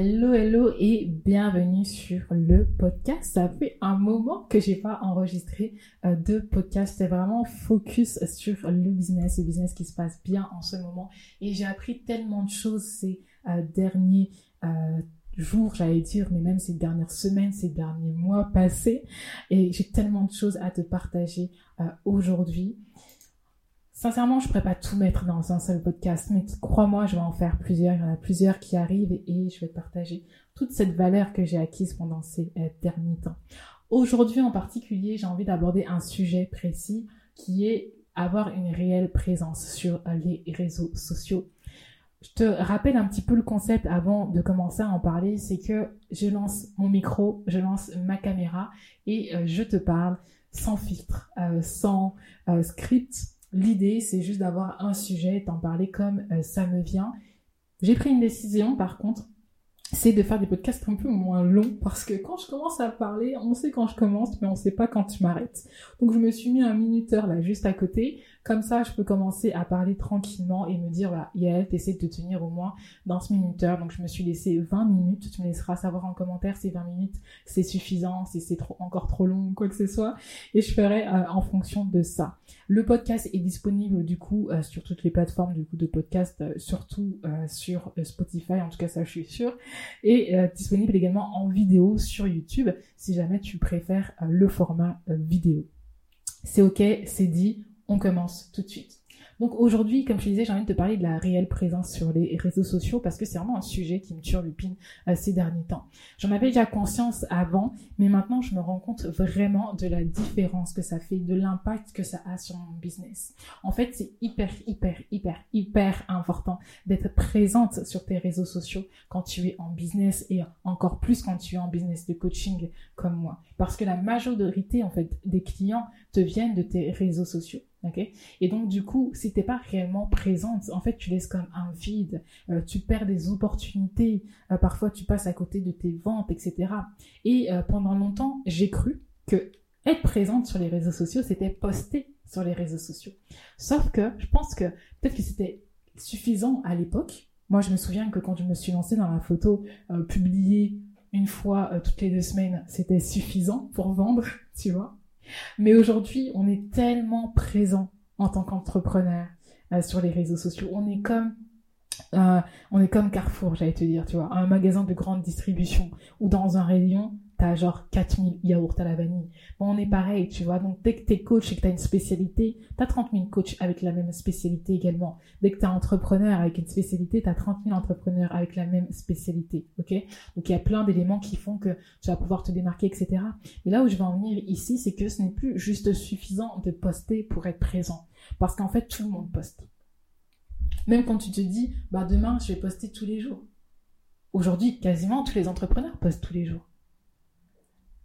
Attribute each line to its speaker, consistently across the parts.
Speaker 1: Hello, hello et bienvenue sur le podcast. Ça fait un moment que j'ai pas enregistré euh, de podcast. C'est vraiment focus sur le business, le business qui se passe bien en ce moment. Et j'ai appris tellement de choses ces euh, derniers euh, jours, j'allais dire, mais même ces dernières semaines, ces derniers mois passés. Et j'ai tellement de choses à te partager aujourd'hui. Sincèrement, je pourrais pas tout mettre dans un seul podcast, mais crois-moi, je vais en faire plusieurs. Il y en a plusieurs qui arrivent et je vais te partager toute cette valeur que j'ai acquise pendant ces euh, derniers temps. Aujourd'hui en particulier, j'ai envie d'aborder un sujet précis qui est avoir une réelle présence sur euh, les réseaux sociaux. Je te rappelle un petit peu le concept avant de commencer à en parler, c'est que je lance mon micro, je lance ma caméra et euh, je te parle sans filtre, sans script, L'idée, c'est juste d'avoir un sujet, d'en parler comme euh, ça me vient. J'ai pris une décision, par contre, c'est de faire des podcasts un peu moins longs parce que quand je commence à parler, on sait quand je commence, mais on sait pas quand tu m'arrêtes. Donc je me suis mis un minuteur là juste à côté comme ça, je peux commencer à parler tranquillement et me dire, voilà, Yael, t'essaies de tenir au moins dans ce minuteur. Donc, je me suis laissé 20 minutes. Tu me laisseras savoir en commentaire si 20 minutes, c'est suffisant, si c'est trop, encore trop long ou quoi que ce soit. Et je ferai euh, en fonction de ça. Le podcast est disponible, du coup, euh, sur toutes les plateformes, du coup, de podcast, euh, surtout sur Spotify. En tout cas, ça, je suis sûre. Et disponible également en vidéo sur YouTube, si jamais tu préfères le format vidéo. C'est ok, c'est dit on commence tout de suite. Donc aujourd'hui, comme je te disais, j'ai envie de te parler de la réelle présence sur les réseaux sociaux parce que c'est vraiment un sujet qui me turlupine euh, ces derniers temps. J'en avais déjà conscience avant, mais maintenant je me rends compte vraiment de la différence que ça fait, de l'impact que ça a sur mon business. En fait, c'est hyper, hyper, hyper, hyper important d'être présente sur tes réseaux sociaux quand tu es en business et encore plus quand tu es en business de coaching comme moi. Parce que la majorité, en fait, des clients te viennent de tes réseaux sociaux. Et donc, du coup, si t'es pas réellement présente, en fait, tu laisses comme un vide, euh, tu perds des opportunités, euh, parfois tu passes à côté de tes ventes, etc. Et euh, pendant longtemps, j'ai cru que être présente sur les réseaux sociaux, c'était poster sur les réseaux sociaux. Sauf que je pense que peut-être que c'était suffisant à l'époque. Moi, je me souviens que quand je me suis lancée dans la photo, publier une fois toutes les deux semaines, c'était suffisant pour vendre, tu vois. Mais aujourd'hui, on est tellement présent en tant qu'entrepreneur euh, sur les réseaux sociaux. On est comme euh, on est comme Carrefour, j'allais te dire, tu vois, un magasin de grande distribution ou dans un rayon, t'as genre 4000 yaourts à la vanille. Bon, on est pareil, tu vois. Donc, dès que t'es coach et que t'as une spécialité, t'as 30 000 coachs avec la même spécialité également. Dès que t'es entrepreneur avec une spécialité, t'as 30 000 entrepreneurs avec la même spécialité, ok? Donc, il y a plein d'éléments qui font que tu vas pouvoir te démarquer, etc. Mais là où je veux en venir ici, c'est que ce n'est plus juste suffisant de poster pour être présent. Parce qu'en fait, tout le monde poste. Même quand tu te dis, bah demain, je vais poster tous les jours. Aujourd'hui, quasiment tous les entrepreneurs postent tous les jours.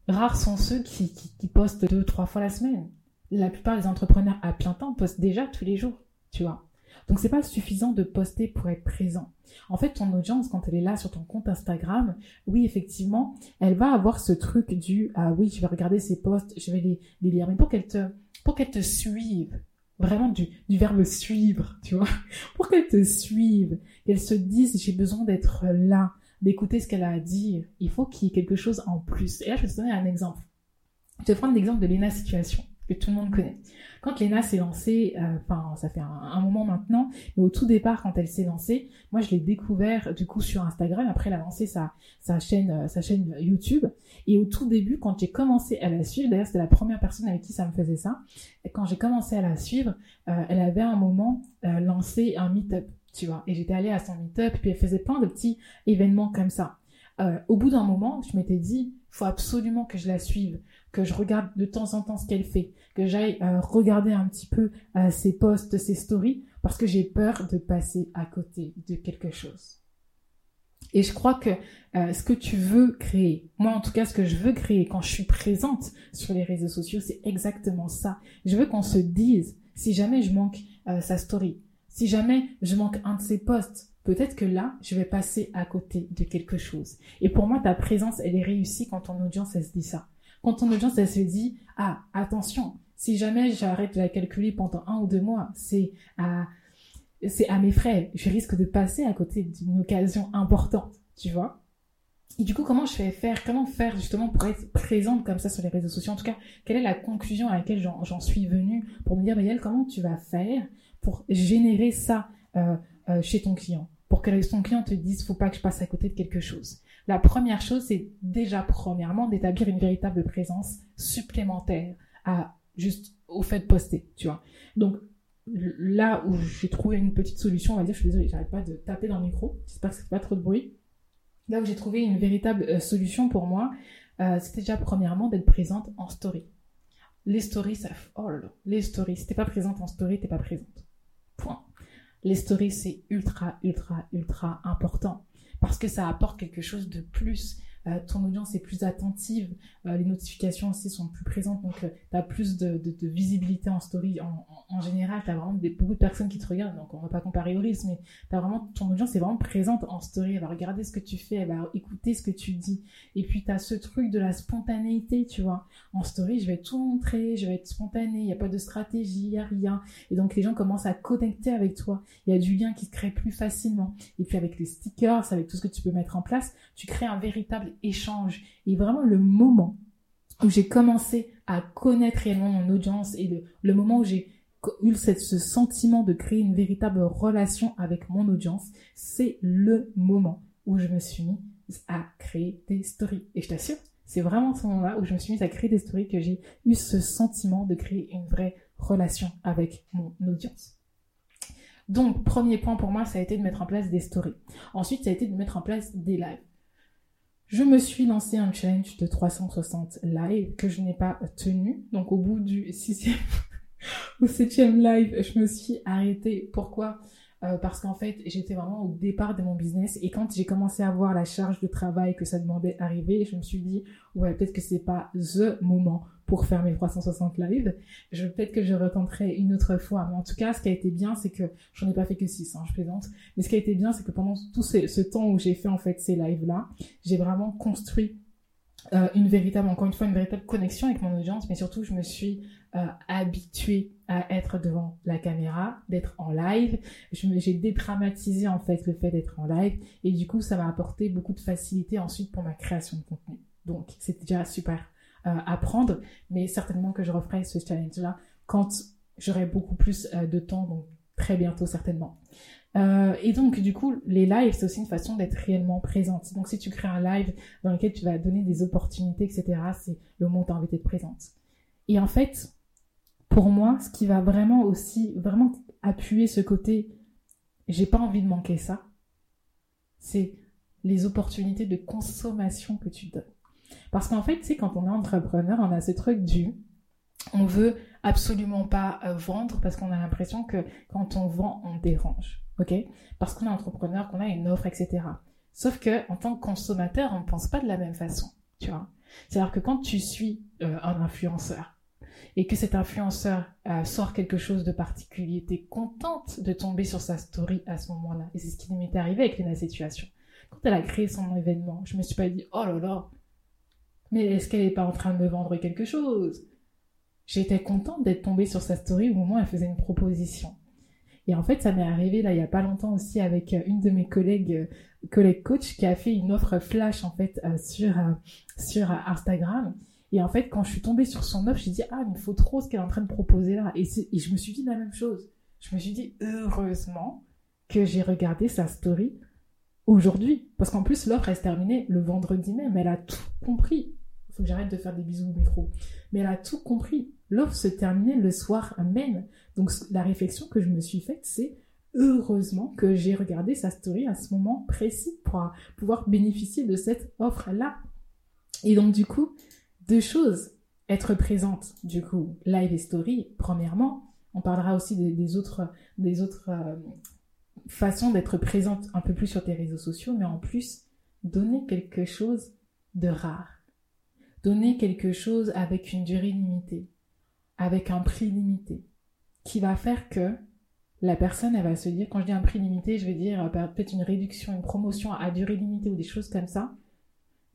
Speaker 1: Rares sont ceux qui, postent deux, trois fois la semaine. La plupart des entrepreneurs à plein temps postent déjà tous les jours, tu vois. Donc c'est pas suffisant de poster pour être présent. En fait, ton audience, quand elle est là sur ton compte Instagram, oui, effectivement, elle va avoir ce truc du ah oui, je vais regarder ses posts, je vais les, les lire. Mais pour qu'elle te pour qu'elle te suive, vraiment du, du verbe suivre, tu vois, pour qu'elle te suive, qu'elle se dise j'ai besoin d'être là, d'écouter ce qu'elle a à dire. Il faut qu'il y ait quelque chose en plus. Et là, je vais te donner un exemple. Je vais prendre l'exemple de Lena Situation, que tout le monde connaît. Quand Lena s'est lancée, euh, enfin, ça fait un, moment maintenant, mais au tout départ, quand elle s'est lancée, moi, je l'ai découvert, du coup, sur Instagram. Après, elle a lancé sa, chaîne, euh, sa chaîne YouTube. Et au tout début, quand j'ai commencé à la suivre, d'ailleurs, c'était la première personne avec qui ça me faisait ça. Quand j'ai commencé à la suivre, euh, elle avait un moment lancé un meet-up tu vois. Et j'étais allée à son meet-up, puis elle faisait plein de petits événements comme ça. Euh, au bout d'un moment, je m'étais dit, faut absolument que je la suive, que je regarde de temps en temps ce qu'elle fait, que j'aille euh, regarder un petit peu euh, ses posts, ses stories, parce que j'ai peur de passer à côté de quelque chose. Et je crois que ce que tu veux créer, moi en tout cas ce que je veux créer quand je suis présente sur les réseaux sociaux, c'est exactement ça. Je veux qu'on se dise, si jamais je manque sa story, si jamais je manque un de ces postes, peut-être que là, je vais passer à côté de quelque chose. Et pour moi, ta présence, elle est réussie quand ton audience, elle se dit ça. Quand ton audience, elle se dit, ah, attention, si jamais j'arrête de la calculer pendant un ou deux mois, c'est à, mes frais. Je risque de passer à côté d'une occasion importante, tu vois. et du coup, comment je fais faire, comment faire justement pour être présente comme ça sur les réseaux sociaux? En tout cas, quelle est la conclusion à laquelle j'en suis venue pour me dire, Maëlle, comment tu vas faire pour générer ça euh, euh, chez ton client Pour que ton client te dise, faut pas que je passe à côté de quelque chose. La première chose, c'est déjà premièrement d'établir une véritable présence supplémentaire à juste au fait de poster, tu vois. Donc là où j'ai trouvé une petite solution, on va dire, je suis désolée, j'arrête pas de taper dans le micro, j'espère que fait pas trop de bruit Là où j'ai trouvé une véritable euh, solution pour moi, euh, c'était déjà premièrement d'être présente en story. Les stories, ça... Oh là là, les stories. Si t'es pas présente en story, t'es pas présente. Les stories, c'est ultra, ultra, ultra important. Parce que ça apporte quelque chose de plus. Euh, ton audience est plus attentive, euh, les notifications aussi sont plus présentes, donc euh, tu as plus de, de, visibilité en story. En, en, général, tu as vraiment des, beaucoup de personnes qui te regardent, donc on va pas comparer au risque, mais as vraiment, ton audience est vraiment présente en story, elle va regarder ce que tu fais, elle va écouter ce que tu dis. Et puis tu as ce truc de la spontanéité, tu vois. En story, je vais tout montrer, je vais être spontané, il n'y a pas de stratégie, il n'y a rien. Et donc les gens commencent à connecter avec toi. Il y a du lien qui se crée plus facilement. Et puis avec les stickers, avec tout ce que tu peux mettre en place, tu crées un véritable échange. Et vraiment le moment où j'ai commencé à connaître réellement mon audience et le, moment où j'ai eu ce sentiment de créer une véritable relation avec mon audience, c'est le moment où je me suis mis à créer des stories. Et je t'assure, c'est vraiment ce moment-là où je me suis mise à créer des stories que j'ai eu ce sentiment de créer une vraie relation avec mon audience. Donc, premier point pour moi, ça a été de mettre en place des stories. Ensuite, ça a été de mettre en place des lives. Je me suis lancé un challenge de 360 live que je n'ai pas tenu. Donc au bout du sixième ou septième live, je me suis arrêtée. Pourquoi? Euh, Parce qu'en fait, j'étais vraiment au départ de mon business et quand j'ai commencé à voir la charge de travail que ça demandait arriver, je me suis dit ouais peut-être que c'est pas the moment pour faire mes 360 lives. Je, peut-être que je retenterai une autre fois. Mais en tout cas, ce qui a été bien, c'est que j'en ai pas fait que 6, hein, je plaisante. Mais ce qui a été bien, c'est que pendant tout ce, temps où j'ai fait en fait ces lives-là, j'ai vraiment construit euh, une véritable, encore une fois, une véritable connexion avec mon audience, mais surtout, je me suis euh, habituée à être devant la caméra, d'être en live. J'ai dédramatisé en fait le fait d'être en live, et du coup, ça m'a apporté beaucoup de facilité ensuite pour ma création de contenu. Donc, c'est déjà super apprendre, mais certainement que je referai ce challenge-là quand j'aurai beaucoup plus euh, de temps, donc très bientôt certainement. Euh, et donc, du coup, les lives, c'est aussi une façon d'être réellement présente. Donc, si tu crées un live dans lequel tu vas donner des opportunités, etc., c'est le moment où tu as envie d'être présente. Et en fait, pour moi, ce qui va vraiment aussi, vraiment appuyer ce côté, j'ai pas envie de manquer ça, c'est les opportunités de consommation que tu donnes. Parce qu'en fait, tu quand on est entrepreneur, on a ce truc du on veut absolument pas euh, vendre parce qu'on a l'impression que quand on vend, on dérange. OK? Parce qu'on est entrepreneur, qu'on a une offre, etc. Sauf que en tant que consommateur, on ne pense pas de la même façon, tu vois. C'est-à-dire que quand tu suis euh, un influenceur et que cet influenceur euh, sort quelque chose de particulier, tu es contente de tomber sur sa story à ce moment-là. Et c'est ce qui m'est arrivé avec Lena Situation. Quand elle a créé son événement, je me suis pas dit, oh là là, mais est-ce qu'elle n'est pas en train de me vendre quelque chose? J'étais contente d'être tombée sur sa story au moment où elle faisait une proposition. Et en fait, ça m'est arrivé là il y a pas longtemps aussi avec euh, une de mes collègues euh, collègues coach qui a fait une offre flash en fait euh, sur sur Instagram. Et en fait, quand je suis tombée sur son offre, j'ai dit ah mais il faut trop ce qu'elle est en train de proposer là. Et, et je me suis dit la même chose. Je me suis dit heureusement que j'ai regardé sa story aujourd'hui, parce qu'en plus l'offre elle se terminait le vendredi même. Elle a tout compris faut que j'arrête de faire des bisous au micro. Mais elle a tout compris. L'offre se terminait le soir même. Donc la réflexion que je me suis faite, c'est heureusement que j'ai regardé sa story à ce moment précis pour pouvoir bénéficier de cette offre-là. Et donc du coup, deux choses. Être présente, du coup, live et story, premièrement. On parlera aussi des, autres, des autres euh, façons d'être présente un peu plus sur tes réseaux sociaux, mais en plus, donner quelque chose de rare donner quelque chose avec une durée limitée, avec un prix limité, qui va faire que la personne, elle va se dire, quand je dis un prix limité, je vais dire euh, peut-être une réduction, une promotion à durée limitée ou des choses comme ça.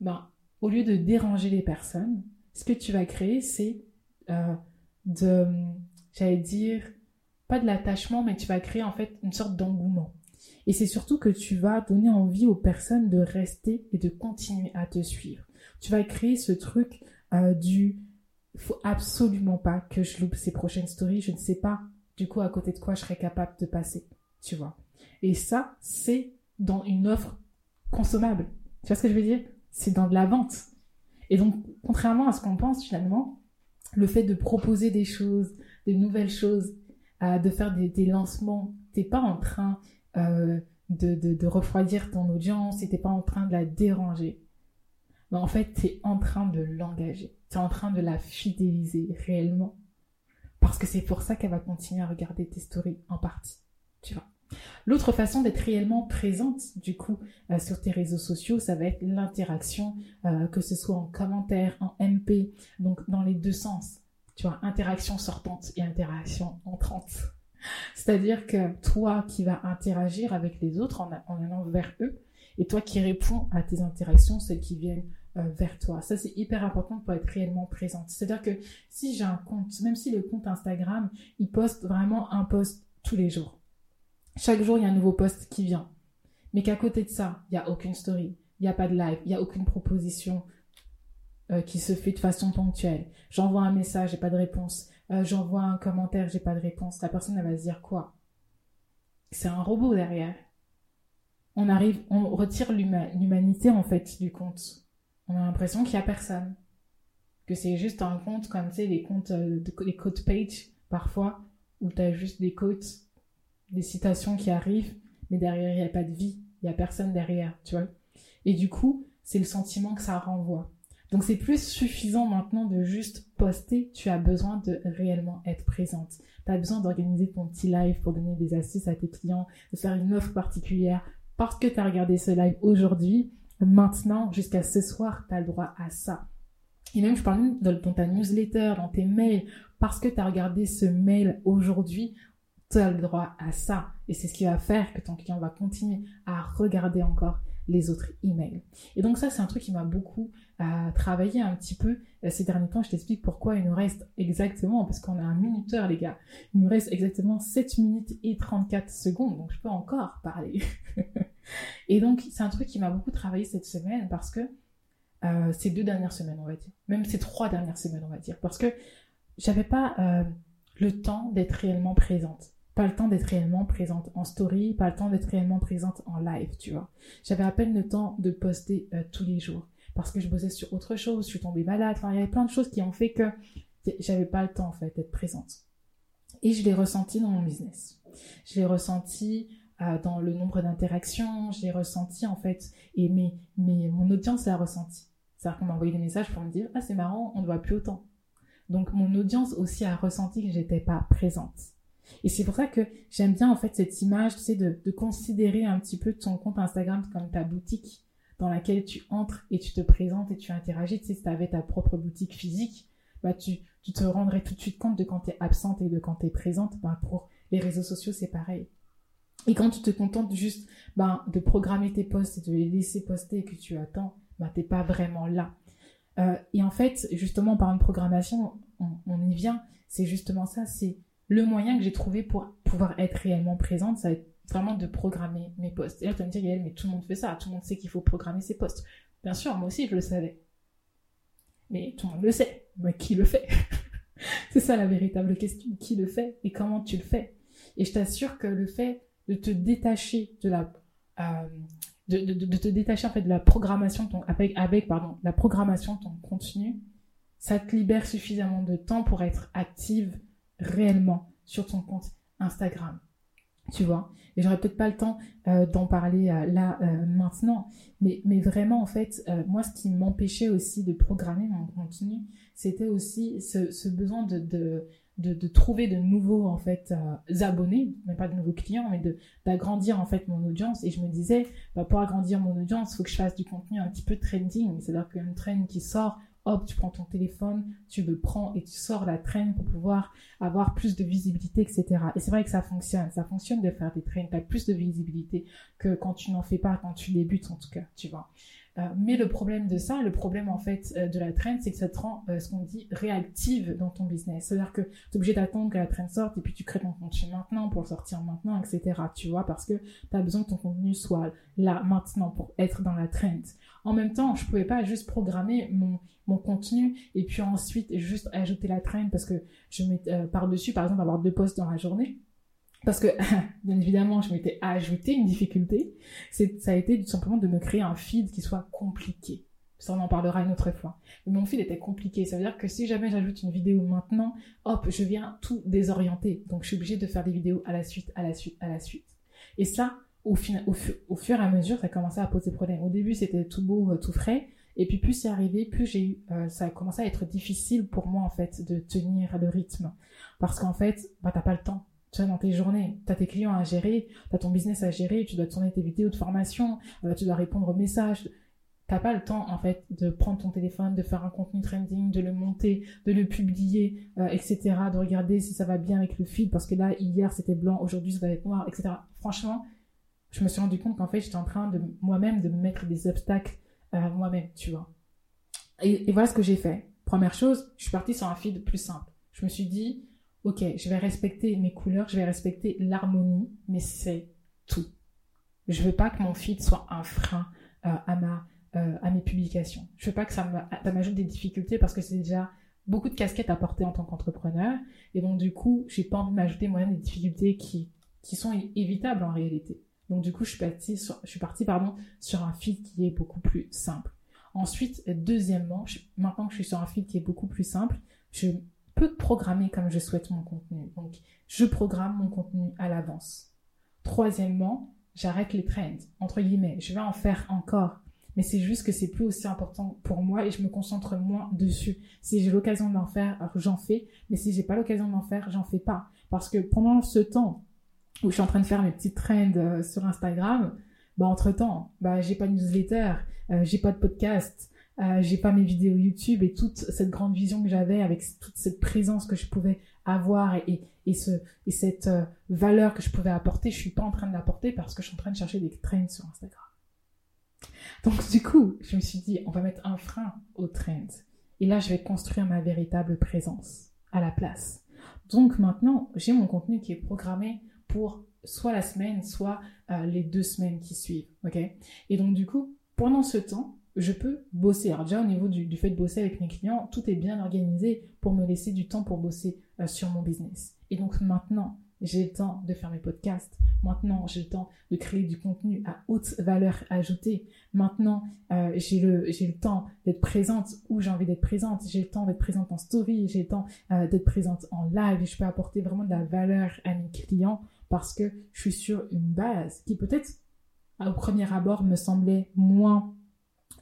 Speaker 1: Ben, au lieu de déranger les personnes, ce que tu vas créer, c'est euh, de, j'allais dire, pas de l'attachement, mais tu vas créer en fait une sorte d'engouement. Et c'est surtout que tu vas donner envie aux personnes de rester et de continuer à te suivre. Tu vas créer ce truc euh, du il faut absolument pas que je loupe ces prochaines stories. Je ne sais pas du coup à côté de quoi je serais capable de passer. Tu vois. Et ça, c'est dans une offre consommable. Tu vois ce que je veux dire? C'est dans de la vente. Et donc, contrairement à ce qu'on pense finalement, le fait de proposer des choses, des nouvelles choses, euh, de faire des, des lancements, t'es pas en train euh, de, de, de, refroidir ton audience, t'es pas en train de la déranger. Mais en fait, t'es en train de l'engager. T'es en train de la fidéliser réellement. Parce que c'est pour ça qu'elle va continuer à regarder tes stories en partie. Tu vois. L'autre façon d'être réellement présente, du coup, euh, sur tes réseaux sociaux, ça va être l'interaction, euh, que ce soit en commentaire, en MP, donc dans les deux sens. Tu vois, interaction sortante et interaction entrante. C'est-à-dire que toi qui vas interagir avec les autres en, en, allant vers eux, et toi qui réponds à tes interactions, celles qui viennent vers toi. Ça, c'est hyper important pour être réellement présente. C'est-à-dire que si j'ai un compte, même si le compte Instagram, il poste vraiment un post tous les jours, chaque jour, il y a un nouveau post qui vient. Mais qu'à côté de ça, il n'y a aucune story, il n'y a pas de live, il n'y a aucune proposition euh, qui se fait de façon ponctuelle. J'envoie un message, j'ai pas de réponse. Euh, j'envoie un commentaire, j'ai pas de réponse. La personne, elle va se dire quoi? C'est un robot derrière. On arrive, on retire l'humanité en fait du compte. On a l'impression qu'il y a personne. Que c'est juste un compte comme, tu sais, les comptes, euh, page, parfois, où tu as juste des codes des citations qui arrivent, mais derrière, il n'y a pas de vie, il n'y a personne derrière, tu vois. Et du coup, c'est le sentiment que ça renvoie. Donc c'est plus suffisant maintenant de juste poster, tu as besoin de réellement être présente. Tu as besoin d'organiser ton petit live pour donner des astuces à tes clients, de faire une offre particulière parce que tu as regardé ce live aujourd'hui. Maintenant, jusqu'à ce soir, tu as le droit à ça. Et même, je parle dans ta newsletter, dans tes mails, parce que tu as regardé ce mail aujourd'hui, tu as le droit à ça. Et c'est ce qui va faire que ton client va continuer à regarder encore les autres emails. Et donc ça, c'est un truc qui m'a beaucoup euh, travaillé un petit peu euh, ces derniers temps. Je t'explique pourquoi il nous reste exactement, parce qu'on a un minuteur, les gars. Il nous reste exactement 7 minutes et 34 secondes, donc je peux encore parler. et donc, c'est un truc qui m'a beaucoup travaillé cette semaine parce que euh, ces deux dernières semaines, on va dire. Même ces trois dernières semaines, on va dire. Parce que j'avais pas euh, le temps d'être réellement présente pas le temps d'être réellement présente en story, pas le temps d'être réellement présente en live, tu vois. J'avais à peine le temps de poster euh, tous les jours parce que je bossais sur autre chose, je suis tombée malade, il y avait plein de choses qui ont fait que j'avais pas le temps en fait d'être présente. Et je l'ai ressenti dans mon business. Je l'ai ressenti dans le nombre d'interactions, je l'ai ressenti en fait, et mais, mais mon audience l'a ressenti. C'est-à-dire qu'on m'a envoyé des messages pour me dire Ah, c'est marrant, on ne voit plus autant. Donc mon audience aussi a ressenti que j'étais pas présente. Et c'est pour ça que j'aime bien en fait cette image, tu sais, de, de, considérer un petit peu ton compte Instagram comme ta boutique dans laquelle tu entres et tu te présentes et tu interagis. Tu sais, si tu avais ta propre boutique physique, bah tu, tu te rendrais tout de suite compte de quand tu es absente et de quand tu es présente. Bah, pour les réseaux sociaux, c'est pareil. Et quand tu te contentes juste bah, de programmer tes posts et de les laisser poster et que tu attends, bah, t'es pas vraiment là. Euh, et en fait, justement, par une programmation, on, on y vient. C'est justement ça, c'est le moyen que j'ai trouvé pour pouvoir être réellement présente, ça va être vraiment de programmer mes posts. Et là, tu vas me dire, Yael, mais tout le monde fait ça, tout le monde sait qu'il faut programmer ses posts. Bien sûr, moi aussi, je le savais. Mais tout le monde le sait. Mais qui le fait? C'est ça la véritable question. Qui le fait? Et comment tu le fais? Et je t'assure que le fait de te détacher de la... Euh, de, de, te détacher en fait de la programmation ton, avec, avec pardon, la programmation de ton contenu, ça te libère suffisamment de temps pour être active réellement sur ton compte Instagram. Tu vois? Et j'aurais peut-être pas le temps euh, d'en parler euh, là maintenant, mais, mais vraiment en fait, moi ce qui m'empêchait aussi de programmer mon contenu, c'était aussi ce, besoin de, de, de, trouver de nouveaux en fait abonnés, mais pas de nouveaux clients, mais d'agrandir en fait mon audience. Et je me disais, bah, pour agrandir mon audience, faut que je fasse du contenu un petit peu trending, c'est-à-dire qu'une trend qui sort hop, tu prends ton téléphone, tu le prends et tu sors la traîne pour pouvoir avoir plus de visibilité, etc. Et c'est vrai que ça fonctionne. Ça fonctionne de faire des traînes. Tu as plus de visibilité que quand tu n'en fais pas, quand tu débutes en tout cas, tu vois. Euh, mais le problème de ça, le problème en fait euh, de la trend, c'est que ça te rend ce qu'on dit réactive dans ton business. C'est-à-dire que tu es obligé d'attendre que la trend sorte et puis tu crées ton contenu maintenant pour le sortir maintenant, etc. Tu vois, parce que tu as besoin que ton contenu soit là maintenant pour être dans la trend. En même temps, je pouvais pas juste programmer mon, mon contenu et puis ensuite juste ajouter la trend parce que je mets par-dessus, par exemple, avoir deux posts dans la journée parce que, bien évidemment, je m'étais ajouté une difficulté. C'est, ça a été tout simplement de me créer un feed qui soit compliqué. Ça, on en parlera une autre fois. Mais mon feed était compliqué. Ça veut dire que si jamais j'ajoute une vidéo maintenant, hop, je viens tout désorienter. Donc, je suis obligée de faire des vidéos à la suite, à la suite, à la suite. Et ça, au, fur et à mesure, ça a commencé à poser problème. Au début, c'était tout beau, euh, tout frais. Et puis, plus c'est arrivé, plus j'ai eu, euh, ça a commencé à être difficile pour moi, en fait, de tenir le rythme. Parce qu'en fait, bah, t'as pas le temps tu vois, dans tes journées, tu as tes clients à gérer, tu as ton business à gérer, tu dois tourner tes vidéos de formation, euh, tu dois répondre aux messages. T'as pas le temps, en fait, de prendre ton téléphone, de faire un contenu trending, de le monter, de le publier, euh, etc., de regarder si ça va bien avec le feed, parce que là, hier, c'était blanc, aujourd'hui, ça va être noir, etc. Franchement, je me suis rendu compte qu'en fait, j'étais en train de moi-même de me mettre des obstacles à moi-même, tu vois. Et, et voilà ce que j'ai fait. Première chose, je suis partie sur un feed plus simple. Je me suis dit, ok, je vais respecter mes couleurs, je vais respecter l'harmonie, mais c'est tout. Je veux pas que mon feed soit un frein euh, à ma euh, à mes publications. Je veux pas que ça m'ajoute des difficultés parce que c'est déjà beaucoup de casquettes à porter en tant qu'entrepreneur et donc du coup j'ai pas envie de m'ajouter moi-même des difficultés qui qui sont évitables en réalité. Donc du coup je suis partie sur, je suis partie pardon sur un feed qui est beaucoup plus simple. Ensuite, deuxièmement, maintenant que je suis sur un feed qui est beaucoup plus simple, je peux programmer comme je souhaite mon contenu. Donc, je programme mon contenu à l'avance. Troisièmement, j'arrête les trends, entre guillemets. Je vais en faire encore. Mais c'est juste que c'est plus aussi important pour moi et je me concentre moins dessus. Si j'ai l'occasion d'en faire, j'en fais. Mais si j'ai pas l'occasion d'en faire, j'en fais pas. Parce que pendant ce temps où je suis en train de faire mes petites trends euh, sur Instagram, bah entre temps, bah j'ai pas de newsletter, euh, j'ai pas de podcast, euh, j'ai pas mes vidéos YouTube et toute cette grande vision que j'avais avec toute cette présence que je pouvais avoir et, et, ce, et cette euh, valeur que je pouvais apporter, je suis pas en train de l'apporter parce que je suis en train de chercher des trends sur Instagram. Donc du coup, je me suis dit, on va mettre un frein aux trends. Et là, je vais construire ma véritable présence à la place. Donc maintenant, j'ai mon contenu qui est programmé pour soit la semaine, soit euh, les deux semaines qui suivent. ok? Et donc du coup, pendant ce temps, je peux bosser. Alors déjà au niveau du, fait de bosser avec mes clients, tout est bien organisé pour me laisser du temps pour bosser euh, sur mon business. Et donc maintenant, j'ai le temps de faire mes podcasts. Maintenant, j'ai le temps de créer du contenu à haute valeur ajoutée. Maintenant, euh, j'ai le le temps d'être présente où j'ai envie d'être présente. J'ai le temps d'être présente en story. J'ai le temps euh, d'être présente en live. Et je peux apporter vraiment de la valeur à mes clients parce que je suis sur une base qui peut-être au premier abord me semblait moins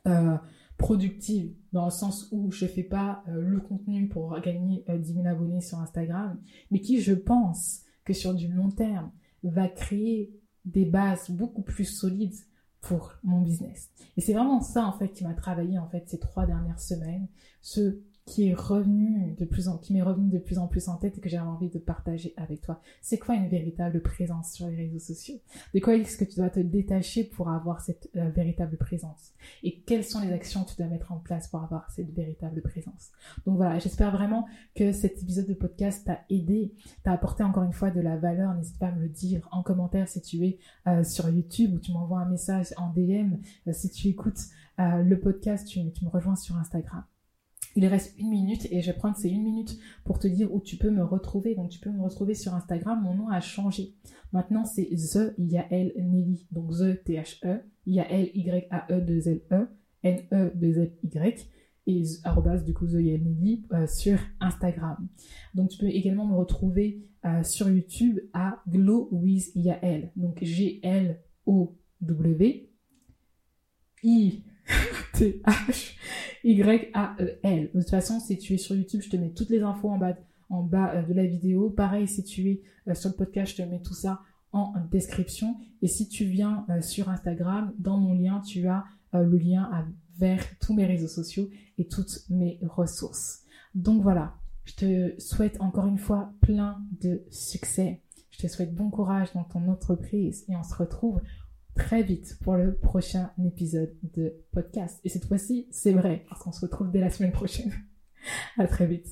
Speaker 1: euh, productive dans le sens où je fais pas euh, le contenu pour gagner 10 euh, 000 abonnés sur Instagram, mais qui je pense que sur du long terme va créer des bases beaucoup plus solides pour mon business. Et c'est vraiment ça en fait qui m'a travaillé en fait ces trois dernières semaines, ce qui est revenu de plus en qui m'est revenu de plus en plus en tête et que j'avais envie de partager avec toi. C'est quoi une véritable présence sur les réseaux sociaux? De quoi est-ce que tu dois te détacher pour avoir cette euh, véritable présence? Et quelles sont les actions que tu dois mettre en place pour avoir cette véritable présence? Donc voilà, j'espère vraiment que cet épisode de podcast t'a aidé, t'a apporté encore une fois de la valeur. N'hésite pas à me le dire en commentaire si tu es euh, sur YouTube ou tu m'envoies un message en DM. Euh, si tu écoutes le podcast, tu me rejoins sur Instagram. Il reste une minute et je vais prendre ces une minute pour te dire où tu peux me retrouver. Donc tu peux me retrouver sur Instagram. Mon nom a changé. Maintenant c'est The Yael Nelly. Donc The T-H-E, Yael Y-A-E 2 L E, N-E 2 L Y et arrobas du coup The Nelly euh, sur Instagram. Donc tu peux également me retrouver euh, sur YouTube à Glow with Yael. Donc G-L-O-W I T-H-Y-A-E-L. De toute façon, si tu es sur YouTube, je te mets toutes les infos en bas, en bas euh, de la vidéo. Pareil, si tu es euh, sur le podcast, je te mets tout ça en description. Et si tu viens euh, sur Instagram, dans mon lien, tu as le lien vers tous mes réseaux sociaux et toutes mes ressources. Donc voilà, je te souhaite encore une fois plein de succès. Je te souhaite bon courage dans ton entreprise et on se retrouve très vite pour le prochain épisode de podcast. Et cette fois-ci, c'est vrai, parce qu'on se retrouve dès la semaine prochaine. à très vite.